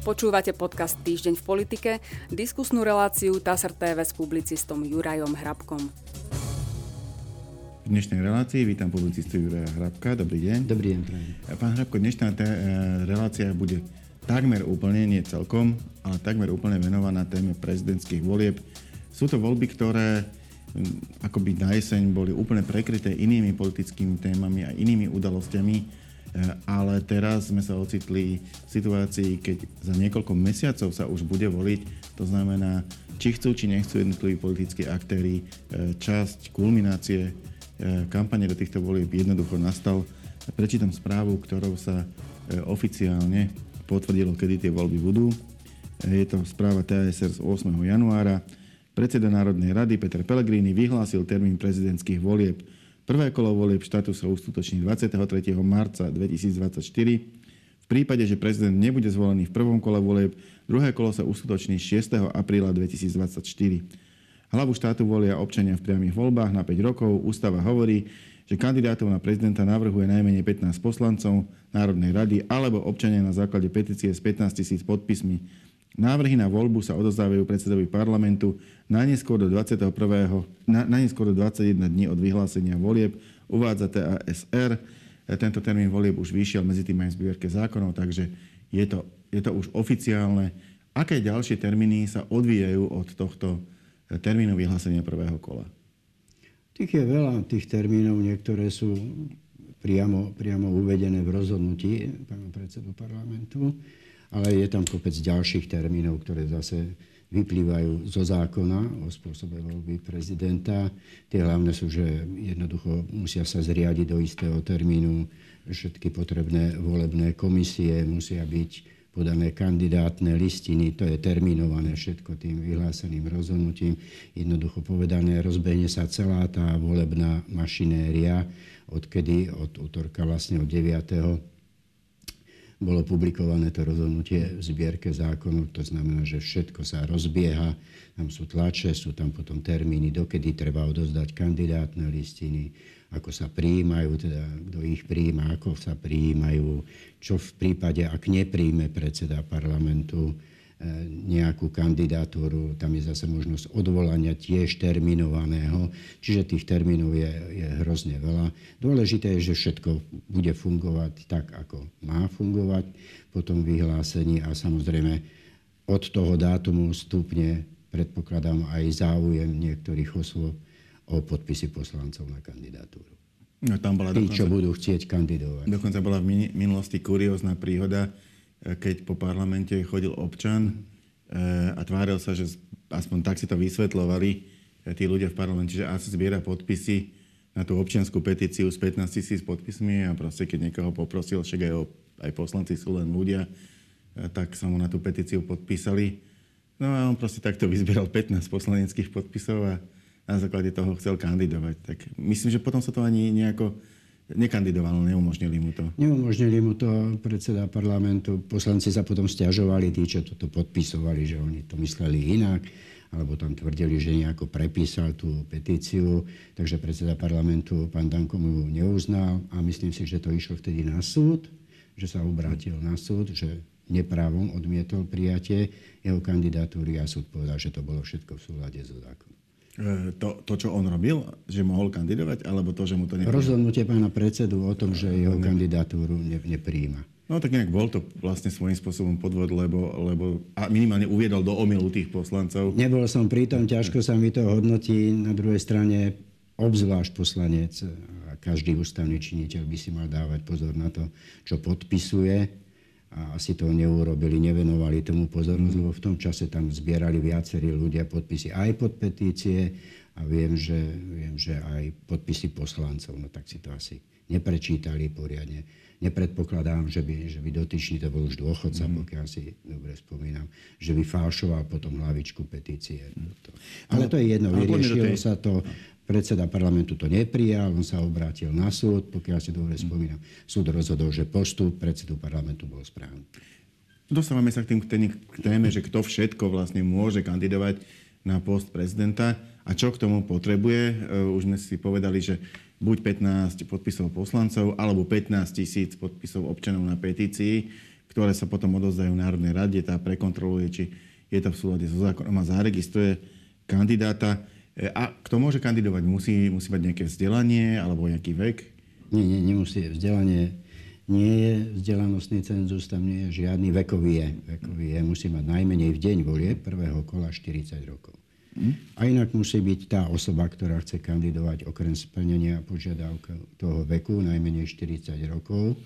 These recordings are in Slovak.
Počúvate podcast Týždeň v politike, diskusnú reláciu TASR TV s publicistom Jurajom Hrabkom. V dnešnej relácii vítam publicistu Juraja Hrabka. Dobrý deň. Dobrý deň. Pán Hrabko, dnešná te- e, relácia bude takmer úplne, nie celkom, ale takmer úplne venovaná téme prezidentských volieb. Sú to voľby, ktoré akoby na jeseň boli úplne prekryté inými politickými témami a inými udalosťami ale teraz sme sa ocitli v situácii, keď za niekoľko mesiacov sa už bude voliť. To znamená, či chcú, či nechcú jednotliví politickí aktéry, eh, časť kulminácie eh, kampane do týchto volieb jednoducho nastal. Prečítam správu, ktorou sa oficiálne potvrdilo, kedy tie voľby budú. Je to správa TSR z 8. januára. Predseda Národnej rady Peter Pellegrini vyhlásil termín prezidentských volieb Prvé kolo volieb štátu sa uskutoční 23. marca 2024. V prípade, že prezident nebude zvolený v prvom kole volieb, druhé kolo sa uskutoční 6. apríla 2024. Hlavu štátu volia občania v priamých voľbách na 5 rokov. Ústava hovorí, že kandidátov na prezidenta navrhuje najmenej 15 poslancov Národnej rady alebo občania na základe petície s 15 tisíc podpismi. Návrhy na voľbu sa odozdávajú predsedovi parlamentu najneskôr do 21. Na, najneskôr do 21 dní od vyhlásenia volieb, uvádza TASR. Tento termín volieb už vyšiel medzi tým aj zbierke zákonov, takže je to, je to už oficiálne. Aké ďalšie termíny sa odvíjajú od tohto termínu vyhlásenia prvého kola? Tých je veľa, tých termínov. Niektoré sú priamo, priamo uvedené v rozhodnutí pána predsedu parlamentu ale je tam kopec ďalších termínov, ktoré zase vyplývajú zo zákona o spôsobe voľby prezidenta. Tie hlavné sú, že jednoducho musia sa zriadiť do istého termínu všetky potrebné volebné komisie, musia byť podané kandidátne listiny, to je terminované všetko tým vyhláseným rozhodnutím. Jednoducho povedané, rozbehne sa celá tá volebná mašinéria, odkedy od útorka vlastne od 9 bolo publikované to rozhodnutie v zbierke zákonov. To znamená, že všetko sa rozbieha. Tam sú tlače, sú tam potom termíny, dokedy treba odozdať kandidátne listiny, ako sa prijímajú, teda kto ich prijíma, ako sa prijímajú, čo v prípade, ak nepríjme predseda parlamentu nejakú kandidatúru, tam je zase možnosť odvolania tiež terminovaného, čiže tých termínov je, je hrozne veľa. Dôležité je, že všetko bude fungovať tak, ako má fungovať po tom vyhlásení a samozrejme od toho dátumu stupne predpokladám aj záujem niektorých osôb o podpisy poslancov na kandidatúru. No, tam bola Tí, dokonca, čo budú chcieť kandidovať. Dokonca bola v minulosti kuriózna príhoda, E, keď po parlamente chodil občan e, a tváril sa, že aspoň tak si to vysvetľovali e, tí ľudia v parlamente, že asi zbiera podpisy na tú občianskú petíciu s 15 tisíc podpismi a proste keď niekoho poprosil, však aj, aj poslanci sú len ľudia, tak sa mu na tú petíciu podpísali. No a on proste takto vyzbieral 15 poslaneckých podpisov a na základe toho chcel kandidovať. Tak myslím, že potom sa to ani nejako nekandidoval, neumožnili mu to. Neumožnili mu to predseda parlamentu. Poslanci sa potom stiažovali, tí, čo toto podpisovali, že oni to mysleli inak, alebo tam tvrdili, že nejako prepísal tú petíciu. Takže predseda parlamentu, pán Danko, mu neuznal a myslím si, že to išlo vtedy na súd, že sa obrátil na súd, že neprávom odmietol prijatie jeho kandidatúry a súd povedal, že to bolo všetko v súlade so zákonom. E, to, to, čo on robil, že mohol kandidovať, alebo to, že mu to nepríjma? Rozhodnutie pána predsedu o tom, že jeho kandidatúru ne, nepríjima. No tak nejak bol to vlastne svojím spôsobom podvod, lebo, lebo a minimálne uviedol do omilu tých poslancov. Nebol som pri tom, ťažko sa mi to hodnotí. Na druhej strane obzvlášť poslanec a každý ústavný činiteľ by si mal dávať pozor na to, čo podpisuje a asi to neurobili, nevenovali tomu pozornosť, lebo v tom čase tam zbierali viacerí ľudia podpisy aj pod petície a viem, že, viem, že aj podpisy poslancov, no tak si to asi neprečítali poriadne. Nepredpokladám, že by, že by dotyčný, to bol už dôchodca, mm. pokiaľ si dobre spomínam, že by falšoval potom hlavičku petície. Mm. Ale to je jedno, vyriešilo sa to. Predseda parlamentu to neprijal, on sa obrátil na súd, pokiaľ si dobre spomínam. Súd rozhodol, že postup predsedu parlamentu bol správny. Dostávame sa k, tým, k téme, že kto všetko vlastne môže kandidovať na post prezidenta a čo k tomu potrebuje. E, už sme si povedali, že buď 15 podpisov poslancov alebo 15 tisíc podpisov občanov na petícii. ktoré sa potom odozdajú Národnej rade, tá prekontroluje, či je to v súlade so zákonom a zaregistruje kandidáta. E, a kto môže kandidovať? Musí, musí mať nejaké vzdelanie alebo nejaký vek? Nie, nie, nemusí. Vzdelanie nie je vzdelanostný cenzus, tam nie je žiadny vekový je. Vekový je musí mať najmenej v deň volie prvého kola 40 rokov. Hm? A inak musí byť tá osoba, ktorá chce kandidovať okrem splnenia požiadavka toho veku najmenej 40 rokov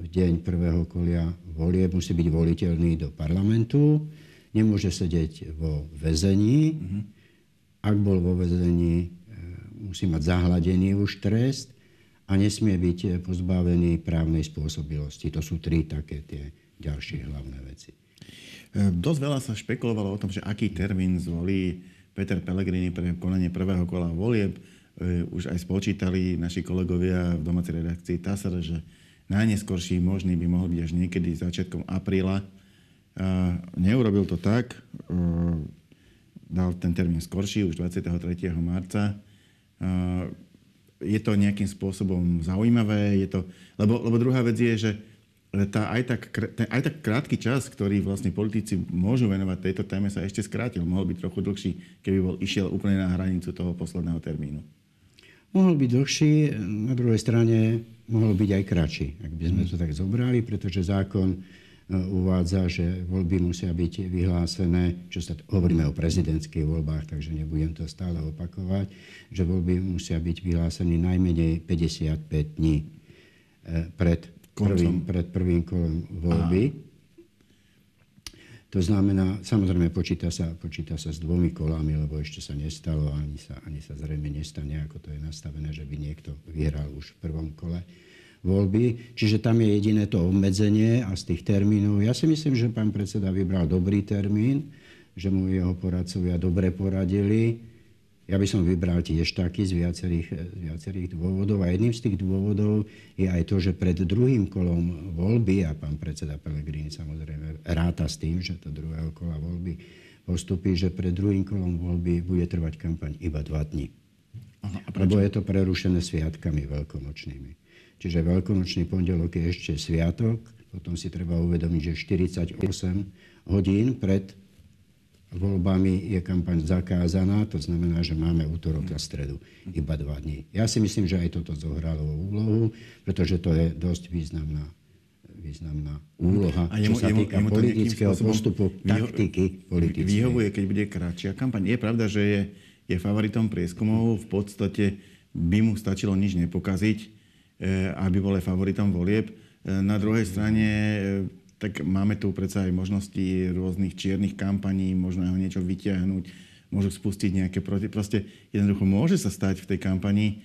v deň prvého kolia volie musí byť voliteľný do parlamentu, nemôže sedieť vo väzení. Mm-hmm. Ak bol vo väzení, e, musí mať zahladený už trest a nesmie byť eh, pozbavený právnej spôsobilosti. To sú tri také tie ďalšie hlavné veci. Eh, dosť veľa sa špekulovalo o tom, že aký termín zvolí Peter Pellegrini pre konanie prvého kola volieb. Už aj spočítali naši kolegovia v domácej redakcii TASR, že najneskorší možný by mohol byť až niekedy začiatkom apríla. Neurobil to tak, dal ten termín skorší, už 23. marca je to nejakým spôsobom zaujímavé, je to, lebo, lebo druhá vec je, že tá, aj, tak, ten, aj tak krátky čas, ktorý vlastne politici môžu venovať tejto téme, sa ešte skrátil. Mohol byť trochu dlhší, keby bol išiel úplne na hranicu toho posledného termínu. Mohol byť dlhší, na druhej strane mohol byť aj kratší, ak by sme to tak zobrali, pretože zákon uvádza, že voľby musia byť vyhlásené, čo sa hovoríme o prezidentských voľbách, takže nebudem to stále opakovať, že voľby musia byť vyhlásené najmenej 55 dní e, pred prvým, pred prvým kolom voľby. Aha. To znamená, samozrejme počíta sa, počíta sa s dvomi kolami, lebo ešte sa nestalo, ani sa, ani sa zrejme nestane, ako to je nastavené, že by niekto vyhral už v prvom kole voľby. Čiže tam je jediné to obmedzenie a z tých termínov. Ja si myslím, že pán predseda vybral dobrý termín, že mu jeho poradcovia dobre poradili. Ja by som vybral tiež taký z viacerých, z viacerých dôvodov. A jedným z tých dôvodov je aj to, že pred druhým kolom voľby, a pán predseda Pelegrini samozrejme ráta s tým, že to druhého kola voľby postupí, že pred druhým kolom voľby bude trvať kampaň iba dva dní. Aha, Lebo je to prerušené sviatkami veľkonočnými. Čiže veľkonočný pondelok je ešte sviatok, potom si treba uvedomiť, že 48 hodín pred voľbami je kampaň zakázaná, to znamená, že máme útorok a stredu, iba dva dní. Ja si myslím, že aj toto zohralo úlohu, pretože to je dosť významná významná úloha, a jemu, čo sa týka jemu, jemu politického postupu, taktiky politickej. Vyhovuje, keď bude kratšia kampaň. Je pravda, že je, je favoritom prieskumov, v podstate by mu stačilo nič nepokaziť aby bol aj favoritom volieb. Eh, na druhej strane eh, tak máme tu predsa aj možnosti rôznych čiernych kampaní, možno ho niečo vyťahnuť, môžu spustiť nejaké proti... Proste jednoducho môže sa stať v tej kampani,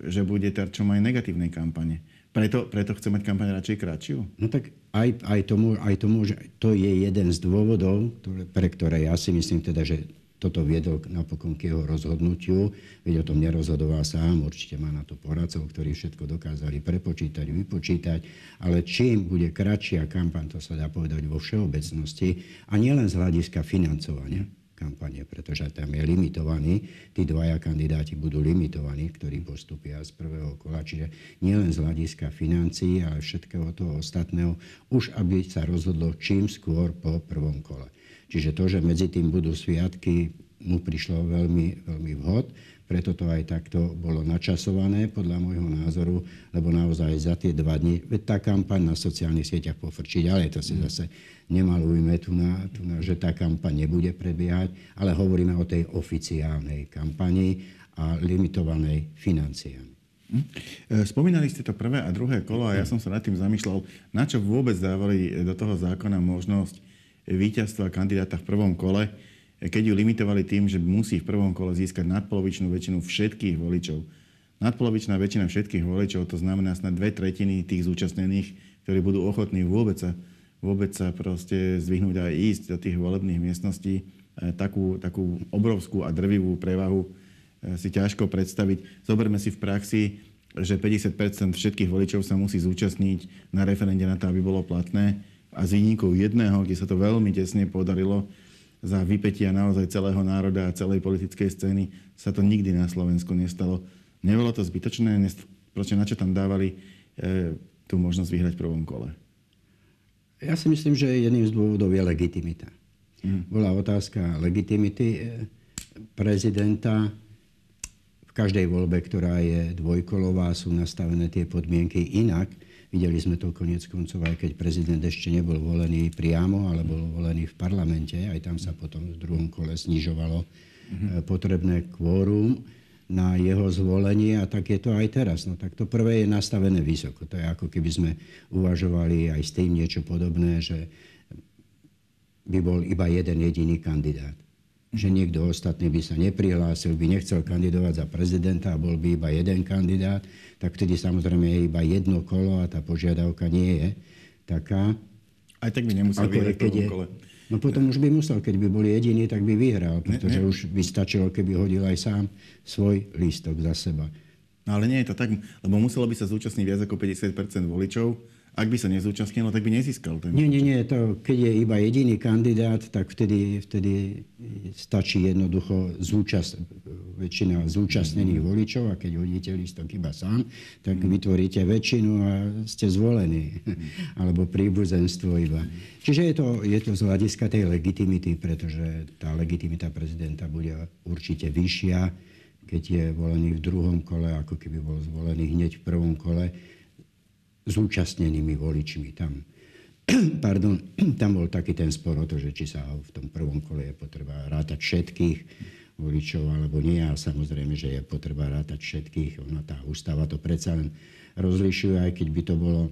že bude terčom aj negatívnej kampane. Preto, preto chce mať kampaň radšej kratšiu? No tak aj, aj, tomu, aj tomu, že to je jeden z dôvodov, ktoré, pre ktoré ja si myslím teda, že toto viedol napokon k jeho rozhodnutiu, veď o tom nerozhodoval sám, určite má na to poradcov, ktorí všetko dokázali prepočítať, vypočítať, ale čím bude kratšia kampaň, to sa dá povedať vo všeobecnosti, a nielen z hľadiska financovania kampane, pretože tam je limitovaný, tí dvaja kandidáti budú limitovaní, ktorí postupia z prvého kola, čiže nielen z hľadiska financií, ale všetkého toho ostatného, už aby sa rozhodlo čím skôr po prvom kole. Čiže to, že medzi tým budú sviatky, mu prišlo veľmi, veľmi vhod. Preto to aj takto bolo načasované, podľa môjho názoru, lebo naozaj za tie dva dni, veď tá kampaň na sociálnych sieťach pofrčiť, ale to si mm. zase nemalujme tu na, tu na, že tá kampaň nebude prebiehať, ale hovoríme o tej oficiálnej kampani a limitovanej financiami. Hm? E, spomínali ste to prvé a druhé kolo a ja som sa nad tým zamýšľal, na čo vôbec dávali do toho zákona možnosť víťazstva kandidáta v prvom kole, keď ju limitovali tým, že musí v prvom kole získať nadpolovičnú väčšinu všetkých voličov. Nadpolovičná väčšina všetkých voličov, to znamená snad dve tretiny tých zúčastnených, ktorí budú ochotní vôbec sa, vôbec sa proste zvyhnúť a ísť do tých volebných miestností. E, takú, takú obrovskú a drvivú prevahu e, si ťažko predstaviť. Zoberme si v praxi, že 50% všetkých voličov sa musí zúčastniť na referende na to, aby bolo platné a z výnikov jedného, kde sa to veľmi tesne podarilo za vypetia naozaj celého národa a celej politickej scény, sa to nikdy na Slovensku nestalo. Nebolo to zbytočné? Proste na čo tam dávali e, tú možnosť vyhrať v prvom kole? Ja si myslím, že jedným z dôvodov je legitimita. Mm. Bola otázka legitimity eh, prezidenta. V každej voľbe, ktorá je dvojkolová, sú nastavené tie podmienky inak. Videli sme to konec koncov, aj keď prezident ešte nebol volený priamo, ale bol volený v parlamente. Aj tam sa potom v druhom kole znižovalo mm-hmm. potrebné kvórum na jeho zvolenie a tak je to aj teraz. No tak to prvé je nastavené vysoko. To je ako keby sme uvažovali aj s tým niečo podobné, že by bol iba jeden jediný kandidát. Že niekto ostatný by sa neprihlásil, by nechcel kandidovať za prezidenta a bol by iba jeden kandidát, tak vtedy samozrejme je iba jedno kolo a tá požiadavka nie je taká. Aj tak by nemusel vyhrať v prvom kole. No potom už by musel, keď by bol jediný, tak by vyhral, pretože ne, ne. už by stačilo, keby hodil aj sám svoj lístok za seba. No ale nie je to tak, lebo muselo by sa zúčastniť viac ako 50% voličov ak by sa nezúčastnil, tak by nezískal ten Nie, nie, nie. To, keď je iba jediný kandidát, tak vtedy, vtedy stačí jednoducho zúčast, väčšina zúčastnených voličov a keď hodíte listok iba sám, tak mm. vytvoríte väčšinu a ste zvolení. Mm. Alebo príbuzenstvo iba. Čiže je to, je to z hľadiska tej legitimity, pretože tá legitimita prezidenta bude určite vyššia, keď je volený v druhom kole, ako keby bol zvolený hneď v prvom kole zúčastnenými voličmi. Tam, pardon, tam bol taký ten spor o to, že či sa v tom prvom kole je potreba rátať všetkých voličov alebo nie. A samozrejme, že je potreba rátať všetkých. Ona tá ústava to predsa len rozlišuje, aj keď by to bolo,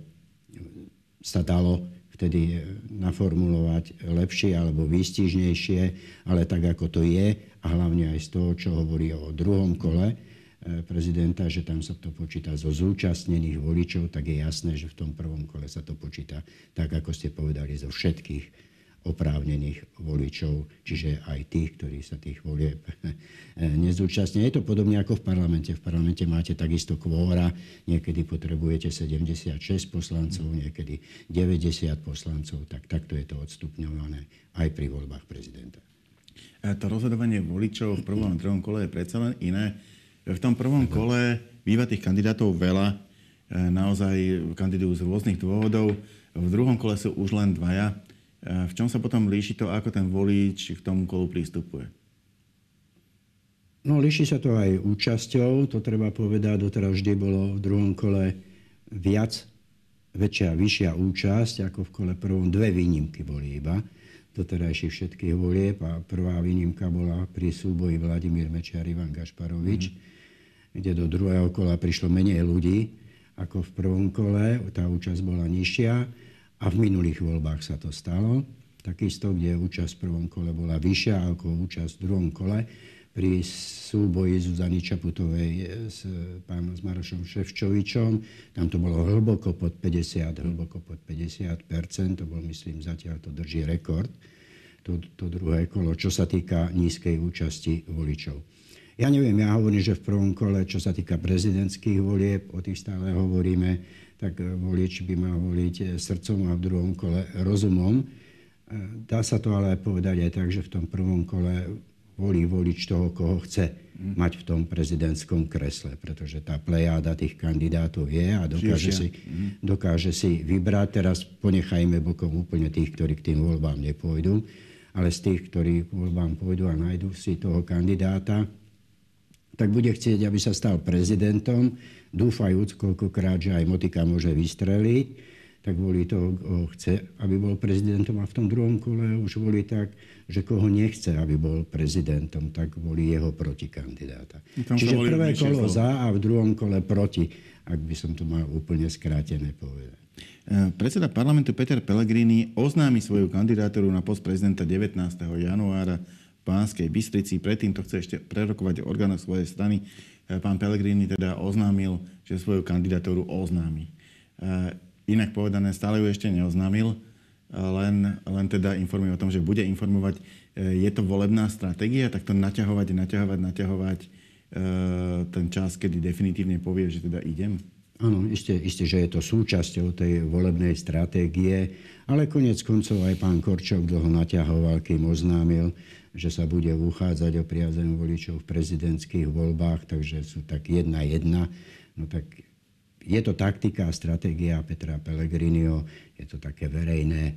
sa dalo vtedy naformulovať lepšie alebo výstižnejšie, ale tak, ako to je a hlavne aj z toho, čo hovorí o druhom kole, prezidenta, že tam sa to počíta zo zúčastnených voličov, tak je jasné, že v tom prvom kole sa to počíta tak, ako ste povedali, zo všetkých oprávnených voličov, čiže aj tých, ktorí sa tých volieb e, nezúčastnia. Je to podobne ako v parlamente. V parlamente máte takisto kvóra, niekedy potrebujete 76 poslancov, niekedy 90 poslancov, tak takto je to odstupňované aj pri voľbách prezidenta. To rozhodovanie voličov v prvom a druhom kole je predsa len iné v tom prvom kole býva tých kandidátov veľa, e, naozaj kandidujú z rôznych dôvodov. V druhom kole sú už len dvaja. E, v čom sa potom líši to, ako ten volič k tomu kolu prístupuje? No, líši sa to aj účasťou, to treba povedať. Doteraz vždy bolo v druhom kole viac, väčšia, vyššia účasť ako v kole prvom. Dve výnimky boli iba doterajších všetkých volieb a prvá výnimka bola pri súboji Vladimír Mečiar Ivan Gašparovič. Mm kde do druhého kola prišlo menej ľudí ako v prvom kole, tá účasť bola nižšia a v minulých voľbách sa to stalo. Takisto, kde účasť v prvom kole bola vyššia ako účasť v druhom kole, pri súboji Zuzany Čaputovej s, pánom s Marošom Ševčovičom. Tam to bolo hlboko pod 50, hlboko pod 50 to bol, myslím, zatiaľ to drží rekord, to, to druhé kolo, čo sa týka nízkej účasti voličov. Ja neviem, ja hovorím, že v prvom kole, čo sa týka prezidentských volieb, o tých stále hovoríme, tak eh, volič by mal voliť eh, srdcom a v druhom kole rozumom. Eh, dá sa to ale povedať aj tak, že v tom prvom kole volí volič toho, koho chce mm. mať v tom prezidentskom kresle, pretože tá plejáda tých kandidátov je a dokáže si, mm. dokáže si vybrať. Teraz ponechajme bokom úplne tých, ktorí k tým voľbám nepôjdu, ale z tých, ktorí k voľbám pôjdu a nájdú si toho kandidáta, tak bude chcieť, aby sa stal prezidentom, dúfajúc koľkokrát, že aj motika môže vystreliť, tak volí koho chce, aby bol prezidentom a v tom druhom kole už volí tak, že koho nechce, aby bol prezidentom, tak volí jeho protikandidáta. Čiže prvé kolo za a v druhom kole proti, ak by som to mal úplne skrátené povedať. E, predseda parlamentu Peter Pellegrini oznámi svoju kandidatúru na post prezidenta 19. januára Pánskej Bystrici. Predtým to chce ešte prerokovať orgánu svojej strany. E, pán Pellegrini teda oznámil, že svoju kandidatúru oznámi. E, inak povedané, stále ju ešte neoznámil, e, len, len teda informuje o tom, že bude informovať. Je to volebná stratégia, tak to naťahovať, naťahovať, naťahovať ten čas, kedy definitívne povie, že teda idem? Áno, isté, isté, že je to súčasťou tej volebnej stratégie, ale konec koncov aj pán Korčok dlho naťahoval, kým oznámil, že sa bude uchádzať o priazeň voličov v prezidentských voľbách, takže sú tak jedna jedna. No tak je to taktika a stratégia Petra Pellegriniho, je to také verejné,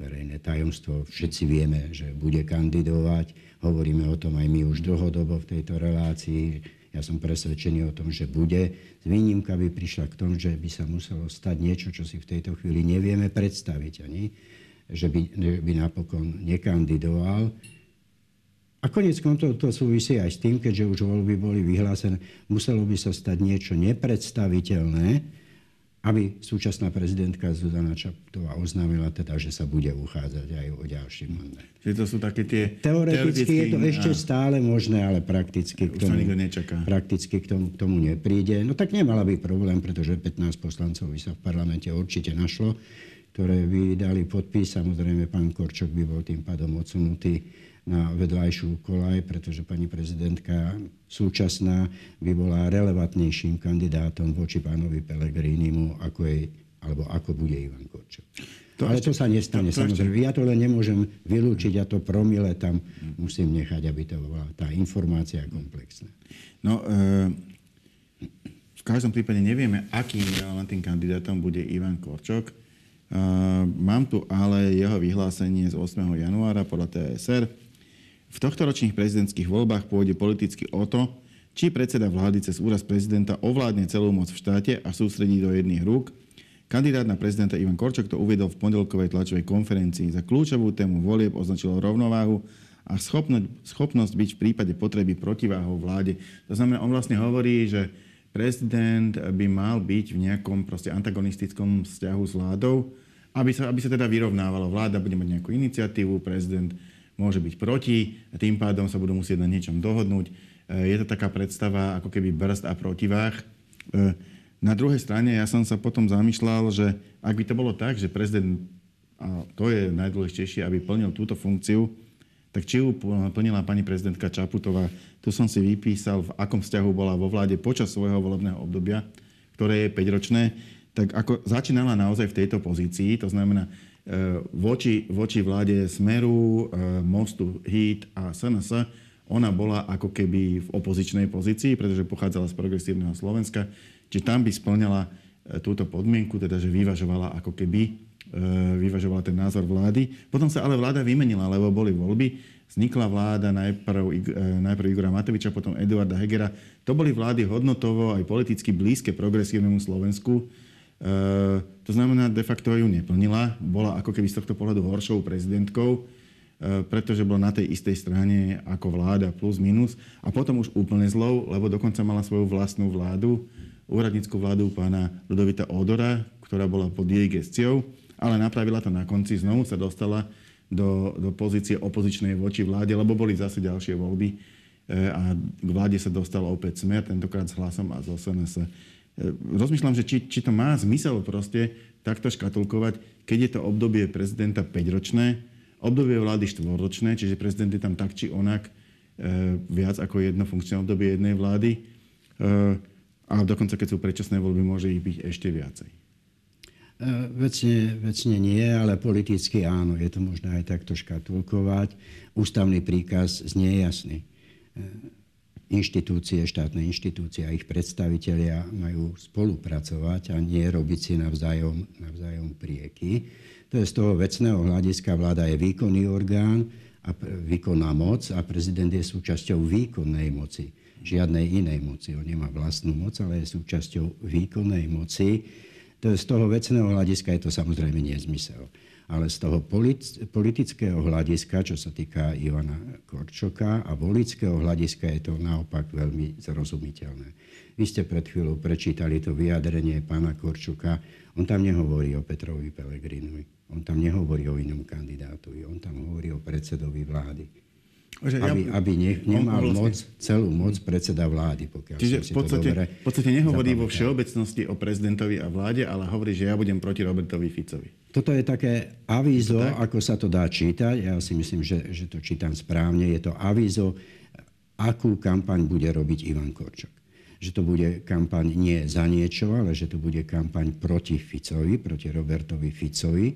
verejné tajomstvo. Všetci vieme, že bude kandidovať. Hovoríme o tom aj my už dlhodobo v tejto relácii. Ja som presvedčený o tom, že bude. Výnimka by prišla k tomu, že by sa muselo stať niečo, čo si v tejto chvíli nevieme predstaviť ani, že by, že by napokon nekandidoval. A konec koncov to súvisí aj s tým, keďže už voľby boli vyhlásené, muselo by sa stať niečo nepredstaviteľné, aby súčasná prezidentka Zuzana Čaputová oznámila teda, že sa bude uchádzať aj o ďalší mandát. Čiže to sú také tie... Teoreticky je to ešte stále možné, ale prakticky k tomu, prakticky k tomu, k tomu nepríde. No tak nemala by problém, pretože 15 poslancov by sa v parlamente určite našlo, ktoré by dali podpis. Samozrejme, pán Korčok by bol tým pádom odsunutý na vedľajšiu kolaj, pretože pani prezidentka súčasná by bola relevantnejším kandidátom voči pánovi Pelegrínimu, ako, je, alebo ako bude Ivan Korčok. To Ale ešte, to sa nestane, to, to samozrejme. Ešte... Ja to len nemôžem vylúčiť, ja to promile tam musím nechať, aby to bola tá informácia komplexná. No, e, v každom prípade nevieme, akým relevantným kandidátom bude Ivan Korčok. E, mám tu ale jeho vyhlásenie z 8. januára podľa TSR v tohtoročných prezidentských voľbách pôjde politicky o to, či predseda vlády cez úraz prezidenta ovládne celú moc v štáte a sústredí do jedných rúk. Kandidát na prezidenta Ivan Korčok to uviedol v pondelkovej tlačovej konferencii. Za kľúčovú tému volieb označil rovnováhu a schopnosť, schopnosť byť v prípade potreby protiváhou vláde. To znamená, on vlastne hovorí, že prezident by mal byť v nejakom proste antagonistickom vzťahu s vládou, aby sa, aby sa teda vyrovnávalo. Vláda bude mať nejakú iniciatívu, prezident môže byť proti, tým pádom sa budú musieť na niečom dohodnúť. E, je to taká predstava ako keby brzd a protivách. E, na druhej strane ja som sa potom zamýšľal, že ak by to bolo tak, že prezident, a to je najdôležitejšie, aby plnil túto funkciu, tak či ju plnila pani prezidentka Čaputová, tu som si vypísal, v akom vzťahu bola vo vláde počas svojho volebného obdobia, ktoré je 5-ročné, tak ako začínala naozaj v tejto pozícii, to znamená, voči, voči vláde Smeru, e, Mostu, HIT a SNS, ona bola ako keby v opozičnej pozícii, pretože pochádzala z progresívneho Slovenska, čiže tam by splňala e, túto podmienku, teda že vyvažovala ako keby vyvažovala ten názor vlády. Potom sa ale vláda vymenila, lebo boli voľby. Vznikla vláda najprv, najprv Igora Matoviča, potom Eduarda Hegera. To boli vlády hodnotovo aj politicky blízke progresívnemu Slovensku Eh, to znamená, de facto ju neplnila. Bola ako keby z tohto pohľadu horšou prezidentkou, eh, pretože bola na tej istej strane ako vláda plus minus. A potom už úplne zlou, lebo dokonca mala svoju vlastnú vládu, úradníckú vládu pána Ludovita Odora, ktorá bola pod jej gestiou, ale napravila to na konci. Znovu sa dostala do, do pozície opozičnej voči vláde, lebo boli zase ďalšie voľby eh, a k vláde sa dostal opäť smer, tentokrát s hlasom a z SNS. E, rozmýšľam, že či, či to má zmysel proste takto škatulkovať, keď je to obdobie prezidenta 5-ročné, obdobie vlády 4-ročné, čiže prezident je tam tak či onak e, viac ako jedno funkčné obdobie jednej vlády. E, a dokonca, keď sú predčasné voľby, môže ich byť ešte viacej. Vecne, vecne nie, ale politicky áno. Je to možné aj takto škatulkovať. Ústavný príkaz znie jasný inštitúcie, štátne inštitúcie a ich predstavitelia majú spolupracovať a nie robiť si navzájom, navzájom prieky. To je z toho vecného hľadiska vláda je výkonný orgán a výkonná moc a prezident je súčasťou výkonnej moci. Žiadnej inej moci. On nemá vlastnú moc, ale je súčasťou výkonnej moci. To je z toho vecného hľadiska je to samozrejme nezmysel ale z toho politického hľadiska, čo sa týka Ivana Korčoka a volického hľadiska je to naopak veľmi zrozumiteľné. Vy ste pred chvíľou prečítali to vyjadrenie pána Korčoka. On tam nehovorí o Petrovi Pelegrinovi. On tam nehovorí o inom kandidátovi. On tam hovorí o predsedovi vlády. Že aby, ja, aby ne, nemal vlastne, moc, celú moc predseda vlády, pokiaľ Čiže si v podstate, to dobre v podstate nehovorí vo všeobecnosti o prezidentovi a vláde, ale hovorí, že ja budem proti Robertovi Ficovi. Toto je také avízo, to ako sa to dá čítať. Ja si myslím, že, že to čítam správne. Je to avízo, akú kampaň bude robiť Ivan Korčok. Že to bude kampaň nie za niečo, ale že to bude kampaň proti Ficovi, proti Robertovi Ficovi.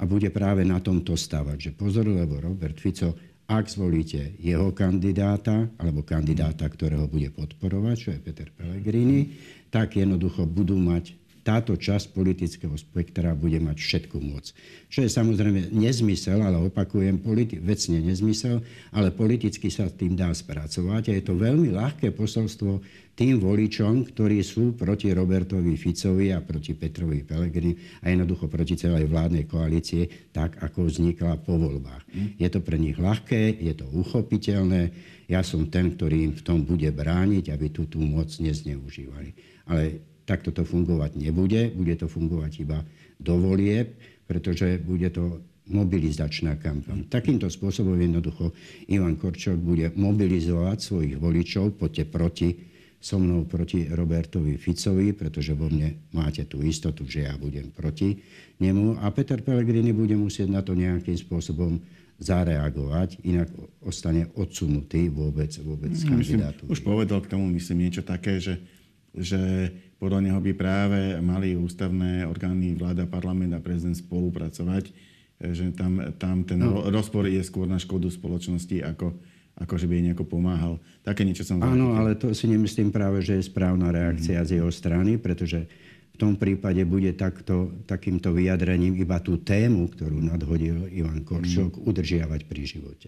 A bude práve na tomto stavať, že pozor, lebo Robert Fico ak zvolíte jeho kandidáta, alebo kandidáta, ktorého bude podporovať, čo je Peter Pellegrini, tak jednoducho budú mať táto časť politického spektra bude mať všetku moc. Čo je samozrejme nezmysel, ale opakujem, politi- vecne nezmysel, ale politicky sa tým dá spracovať a je to veľmi ľahké posolstvo tým voličom, ktorí sú proti Robertovi Ficovi a proti Petrovi Pelegrini a jednoducho proti celej vládnej koalície, tak ako vznikla po voľbách. Mm. Je to pre nich ľahké, je to uchopiteľné. Ja som ten, ktorý im v tom bude brániť, aby tú, tú moc nezneužívali. Ale Takto to fungovať nebude, bude to fungovať iba do volieb, pretože bude to mobilizačná kampaň. Takýmto spôsobom jednoducho Ivan Korčok bude mobilizovať svojich voličov, poďte proti so mnou proti Robertovi Ficovi, pretože vo mne máte tú istotu, že ja budem proti nemu. A Peter Pellegrini bude musieť na to nejakým spôsobom zareagovať, inak ostane odsunutý vôbec, vôbec z kandidátu. Už povedal k tomu, myslím, niečo také, že, že podľa neho by práve mali ústavné orgány, vláda, parlament a prezident spolupracovať, e, že tam, tam ten no. rozpor je skôr na škodu spoločnosti, ako, ako že by jej nejako pomáhal. Také niečo som Áno, ale to si nemyslím práve, že je správna reakcia mm. z jeho strany, pretože v tom prípade bude takto, takýmto vyjadrením iba tú tému, ktorú nadhodil Ivan Koršok, mm. udržiavať pri živote.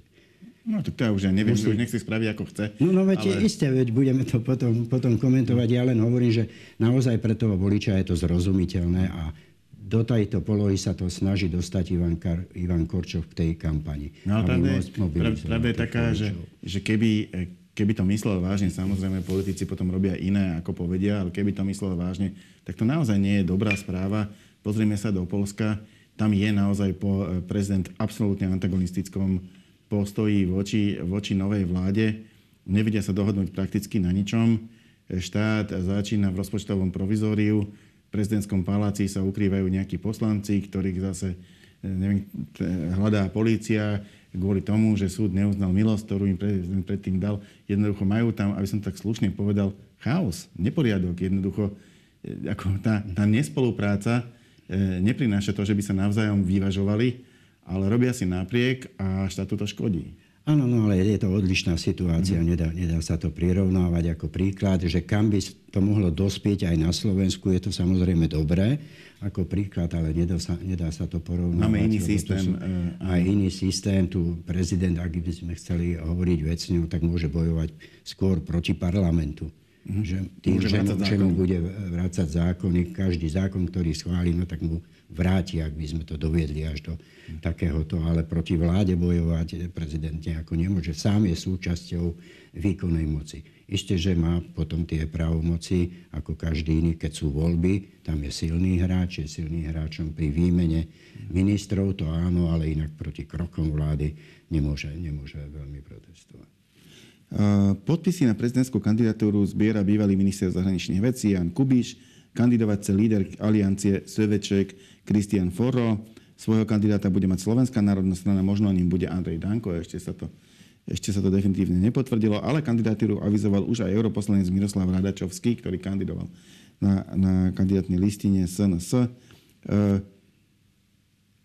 No tak to ja už ja neviem, Musí... už nech si spraví ako chce. No, no veď ale... isté, veď budeme to potom, potom komentovať. Ja len hovorím, že naozaj pre toho voliča je to zrozumiteľné a do tejto polohy sa to snaží dostať Ivan, Kar, Ivan Korčov v tej kampani. No ale pravda, pravda je taká, že, že keby, keby to myslel vážne, samozrejme politici potom robia iné, ako povedia, ale keby to myslel vážne, tak to naozaj nie je dobrá správa. Pozrieme sa do Polska, tam je naozaj po eh, prezident absolútne antagonistickom postoji voči, voči novej vláde. Nevedia sa dohodnúť prakticky na ničom. Štát začína v rozpočtovom provizóriu. V prezidentskom paláci sa ukrývajú nejakí poslanci, ktorých zase neviem, hľadá polícia kvôli tomu, že súd neuznal milosť, ktorú im prezident predtým dal. Jednoducho majú tam, aby som tak slušne povedal, chaos, neporiadok. Jednoducho e, ako tá, tá nespolupráca e, neprináša to, že by sa navzájom vyvažovali, ale robia si napriek a štátu to škodí. Áno, no ale je to odlišná situácia, mm. nedá, nedá sa to prirovnávať ako príklad, že kam by to mohlo dospieť aj na Slovensku, je to samozrejme dobré ako príklad, ale nedá sa, nedá sa to porovnávať. Máme iný systém. Sú, uh, aj iný systém, tu prezident, ak by sme chceli hovoriť vecne, tak môže bojovať skôr proti parlamentu. Mm. Že tým, že, mu, že mu bude vrácať zákony, každý zákon, ktorý schváli, no tak mu vráti, ak by sme to doviedli až do takéhoto. Ale proti vláde bojovať prezident nejako nemôže. Sám je súčasťou výkonnej moci. Isté, že má potom tie právomoci, ako každý iný, keď sú voľby, tam je silný hráč, je silný hráčom pri výmene ministrov, to áno, ale inak proti krokom vlády nemôže, nemôže veľmi protestovať. Podpisy na prezidentskú kandidatúru zbiera bývalý minister zahraničných vecí Jan Kubiš, kandidovací líder aliancie Sveveček Kristian Forro. Svojho kandidáta bude mať Slovenská národná strana, možno ním bude Andrej Danko, ešte sa to, ešte sa to definitívne nepotvrdilo, ale kandidatúru avizoval už aj europoslanec Miroslav Radačovský, ktorý kandidoval na, na kandidátnej listine SNS. E,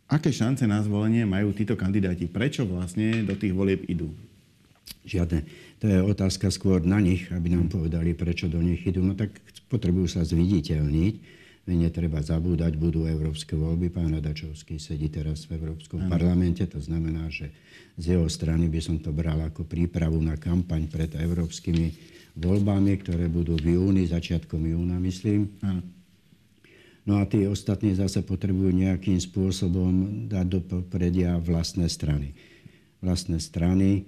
aké šance na zvolenie majú títo kandidáti? Prečo vlastne do tých volieb idú? Žiadne. To je otázka skôr na nich, aby nám povedali, prečo do nich idú. No tak potrebujú sa zviditeľniť netreba zabúdať, budú európske voľby. Pán Radačovský sedí teraz v Európskom ano. parlamente, to znamená, že z jeho strany by som to bral ako prípravu na kampaň pred európskymi voľbami, ktoré budú v júni, začiatkom júna, myslím. Ano. No a tí ostatní zase potrebujú nejakým spôsobom dať do popredia vlastné strany. Vlastné strany,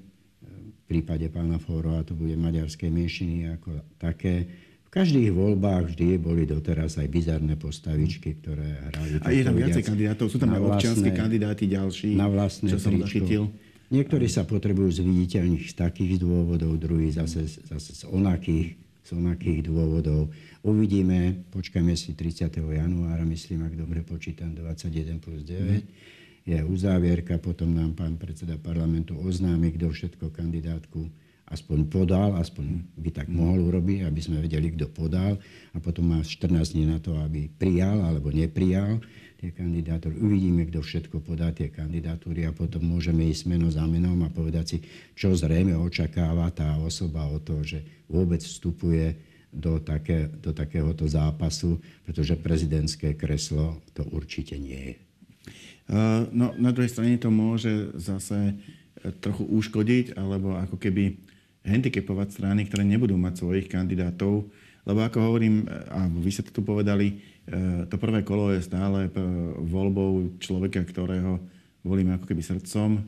prípade pána Fórova to bude maďarskej menšiny ako také, v každých voľbách vždy boli doteraz aj bizarné postavičky, ktoré hrali. A je tam viacej kandidátov? Sú tam aj občianskí kandidáti ďalší? Na vlastné čo som zachytil? Niektorí sa potrebujú zviditeľniť z takých dôvodov, druhí zase, zase z onakých, z onakých dôvodov. Uvidíme, počkajme si 30. januára, myslím, ak dobre počítam, 21 plus 9. Mm. Je uzávierka, potom nám pán predseda parlamentu oznámi, kto všetko kandidátku aspoň podal, aspoň by tak mohol urobiť, aby sme vedeli, kto podal a potom má 14 dní na to, aby prijal alebo neprijal tie kandidátory. Uvidíme, kto všetko podá tie kandidatúry a potom môžeme ísť meno za menom a povedať si, čo zrejme očakáva tá osoba o to, že vôbec vstupuje do, také, do takéhoto zápasu, pretože prezidentské kreslo to určite nie je. No, na druhej strane to môže zase trochu uškodiť, alebo ako keby handicapovať strany, ktoré nebudú mať svojich kandidátov. Lebo ako hovorím, a vy ste to tu povedali, to prvé kolo je stále voľbou človeka, ktorého volíme ako keby srdcom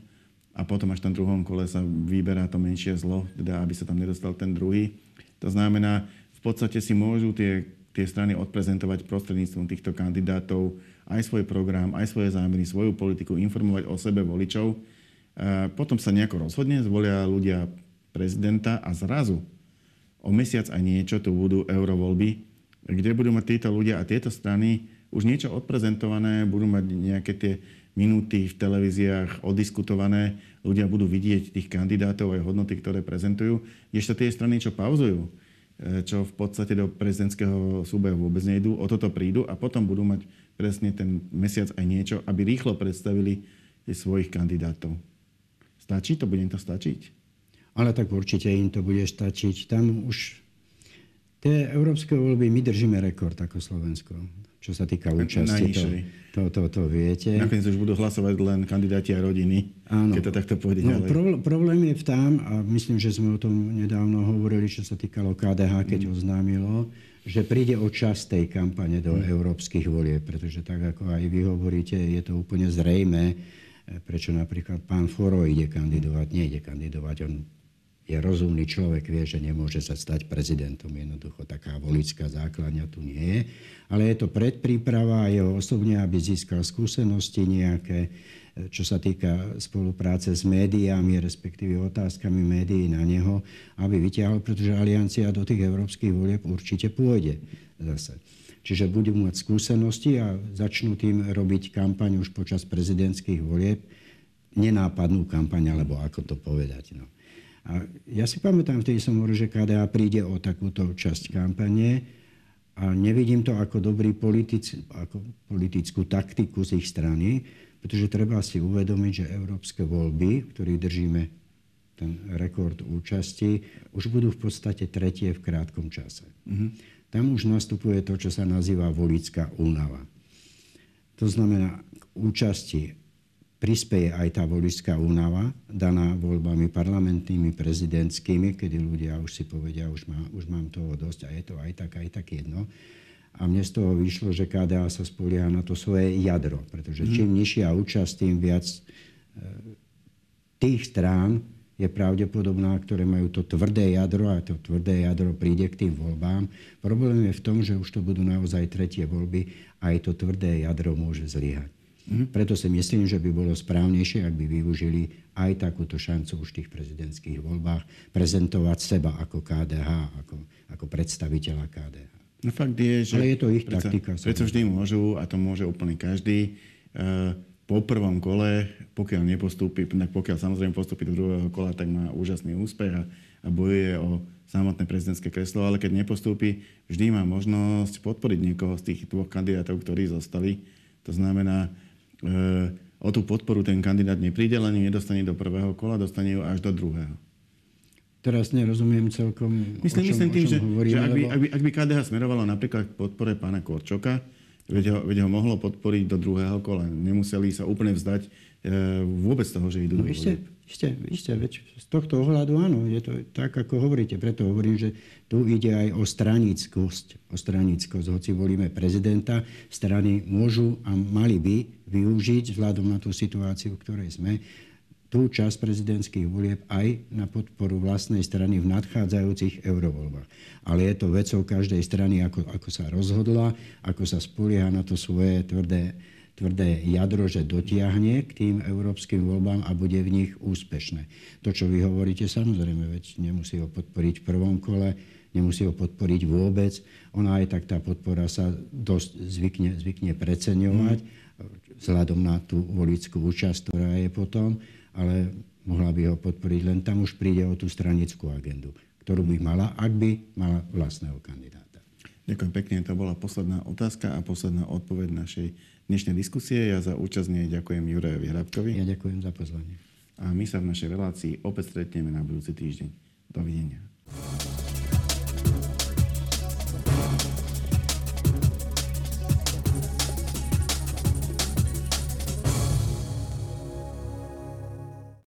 a potom až v tom druhom kole sa vyberá to menšie zlo, teda aby sa tam nedostal ten druhý. To znamená, v podstate si môžu tie, tie strany odprezentovať prostredníctvom týchto kandidátov aj svoj program, aj svoje zámery, svoju politiku, informovať o sebe voličov. A potom sa nejako rozhodne, zvolia ľudia prezidenta a zrazu o mesiac a niečo tu budú eurovoľby, kde budú mať títo ľudia a tieto strany už niečo odprezentované, budú mať nejaké tie minúty v televíziách odiskutované, ľudia budú vidieť tých kandidátov aj hodnoty, ktoré prezentujú, ešte tie strany, čo pauzujú, e, čo v podstate do prezidentského súbehu vôbec nejdú, o toto prídu a potom budú mať presne ten mesiac aj niečo, aby rýchlo predstavili svojich kandidátov. Stačí to? Bude to stačiť? Ale tak určite im to bude stačiť. Tam už tie európske voľby my držíme rekord ako Slovensko čo sa týka účasti. To, to, to, to viete. Nakoniec už budú hlasovať len kandidáti a rodiny, Áno. keď to takto pôjde no, ďalej. Problém je v tam, a myslím, že sme o tom nedávno hovorili, čo sa týkalo KDH, keď mm. oznámilo, že príde o čas tej kampane do mm. európskych volieb, pretože tak, ako aj vy hovoríte, je to úplne zrejme, prečo napríklad pán Foro ide kandidovať, nejde kandidovať, on je rozumný človek, vie, že nemôže sa stať prezidentom. Jednoducho taká volická základňa tu nie je. Ale je to predpríprava jeho osobne, aby získal skúsenosti nejaké, čo sa týka spolupráce s médiami, respektíve otázkami médií na neho, aby vyťahol, pretože aliancia do tých európskych volieb určite pôjde zase. Čiže budú mať skúsenosti a začnú tým robiť kampaň už počas prezidentských volieb. Nenápadnú kampaň, alebo ako to povedať. No. A ja si pamätám, vtedy som hovoril, že KDA príde o takúto časť kampane a nevidím to ako dobrý politic, ako politickú taktiku z ich strany, pretože treba si uvedomiť, že európske voľby, ktorých držíme ten rekord účasti, už budú v podstate tretie v krátkom čase. Mm-hmm. Tam už nastupuje to, čo sa nazýva volická únava. To znamená, k účasti prispeje aj tá voličská únava, daná voľbami parlamentnými, prezidentskými, kedy ľudia už si povedia, už, má, už mám toho dosť a je to aj tak, aj tak jedno. A mne z toho vyšlo, že KDA sa spolieha na to svoje jadro, pretože čím mm. nižšia účasť, tým viac e, tých strán je pravdepodobná, ktoré majú to tvrdé jadro a to tvrdé jadro príde k tým voľbám. Problém je v tom, že už to budú naozaj tretie voľby a aj to tvrdé jadro môže zlyhať. Mm-hmm. Preto si myslím, že by bolo správnejšie, ak by využili aj takúto šancu už v tých prezidentských voľbách prezentovať seba ako KDH, ako, ako predstaviteľa KDH. No fakt je, že... Ale je to ich predsa, taktika. Prečo vždy môžu, a to môže úplne každý, uh, po prvom kole, pokiaľ nepostúpi, pokiaľ samozrejme postúpi do druhého kola, tak má úžasný úspech a, a bojuje o samotné prezidentské kreslo, ale keď nepostúpi, vždy má možnosť podporiť niekoho z tých dvoch kandidátov, ktorí zostali. To znamená, o tú podporu ten kandidát nepríde, len nedostane do prvého kola, dostane ju až do druhého. Teraz nerozumiem celkom, myslím, o čom, myslím tým, o čom že, hovoríme, že ak, by, ak, by, ak by KDH smerovalo napríklad k podpore pána Korčoka, veď ho, veď ho mohlo podporiť do druhého kola. Nemuseli sa úplne vzdať e, vôbec toho, že idú no, do ešte, ešte, ešte, veď z tohto ohľadu áno, je to tak, ako hovoríte. Preto hovorím, že tu ide aj o stranickosť. O stranickosť. Hoci volíme prezidenta, strany môžu a mali by využiť, vzhľadom na tú situáciu, v ktorej sme, tú časť prezidentských volieb aj na podporu vlastnej strany v nadchádzajúcich eurovoľbách. Ale je to vecou každej strany, ako, ako sa rozhodla, ako sa spolieha na to svoje tvrdé tvrdé jadro, že dotiahne k tým európskym voľbám a bude v nich úspešné. To, čo vy hovoríte, samozrejme, veď nemusí ho podporiť v prvom kole, nemusí ho podporiť vôbec. Ona aj tak tá podpora sa dosť zvykne, zvykne preceňovať mm. vzhľadom na tú volickú účasť, ktorá je potom, ale mohla by ho podporiť, len tam už príde o tú stranickú agendu, ktorú by mala, ak by mala vlastného kandidáta. Ďakujem pekne, to bola posledná otázka a posledná odpoveď našej dnešnej diskusie. Ja za účasť nej ďakujem Jurajovi Hrabkovi. Ja ďakujem za pozvanie. A my sa v našej relácii opäť stretneme na budúci týždeň. Dovidenia.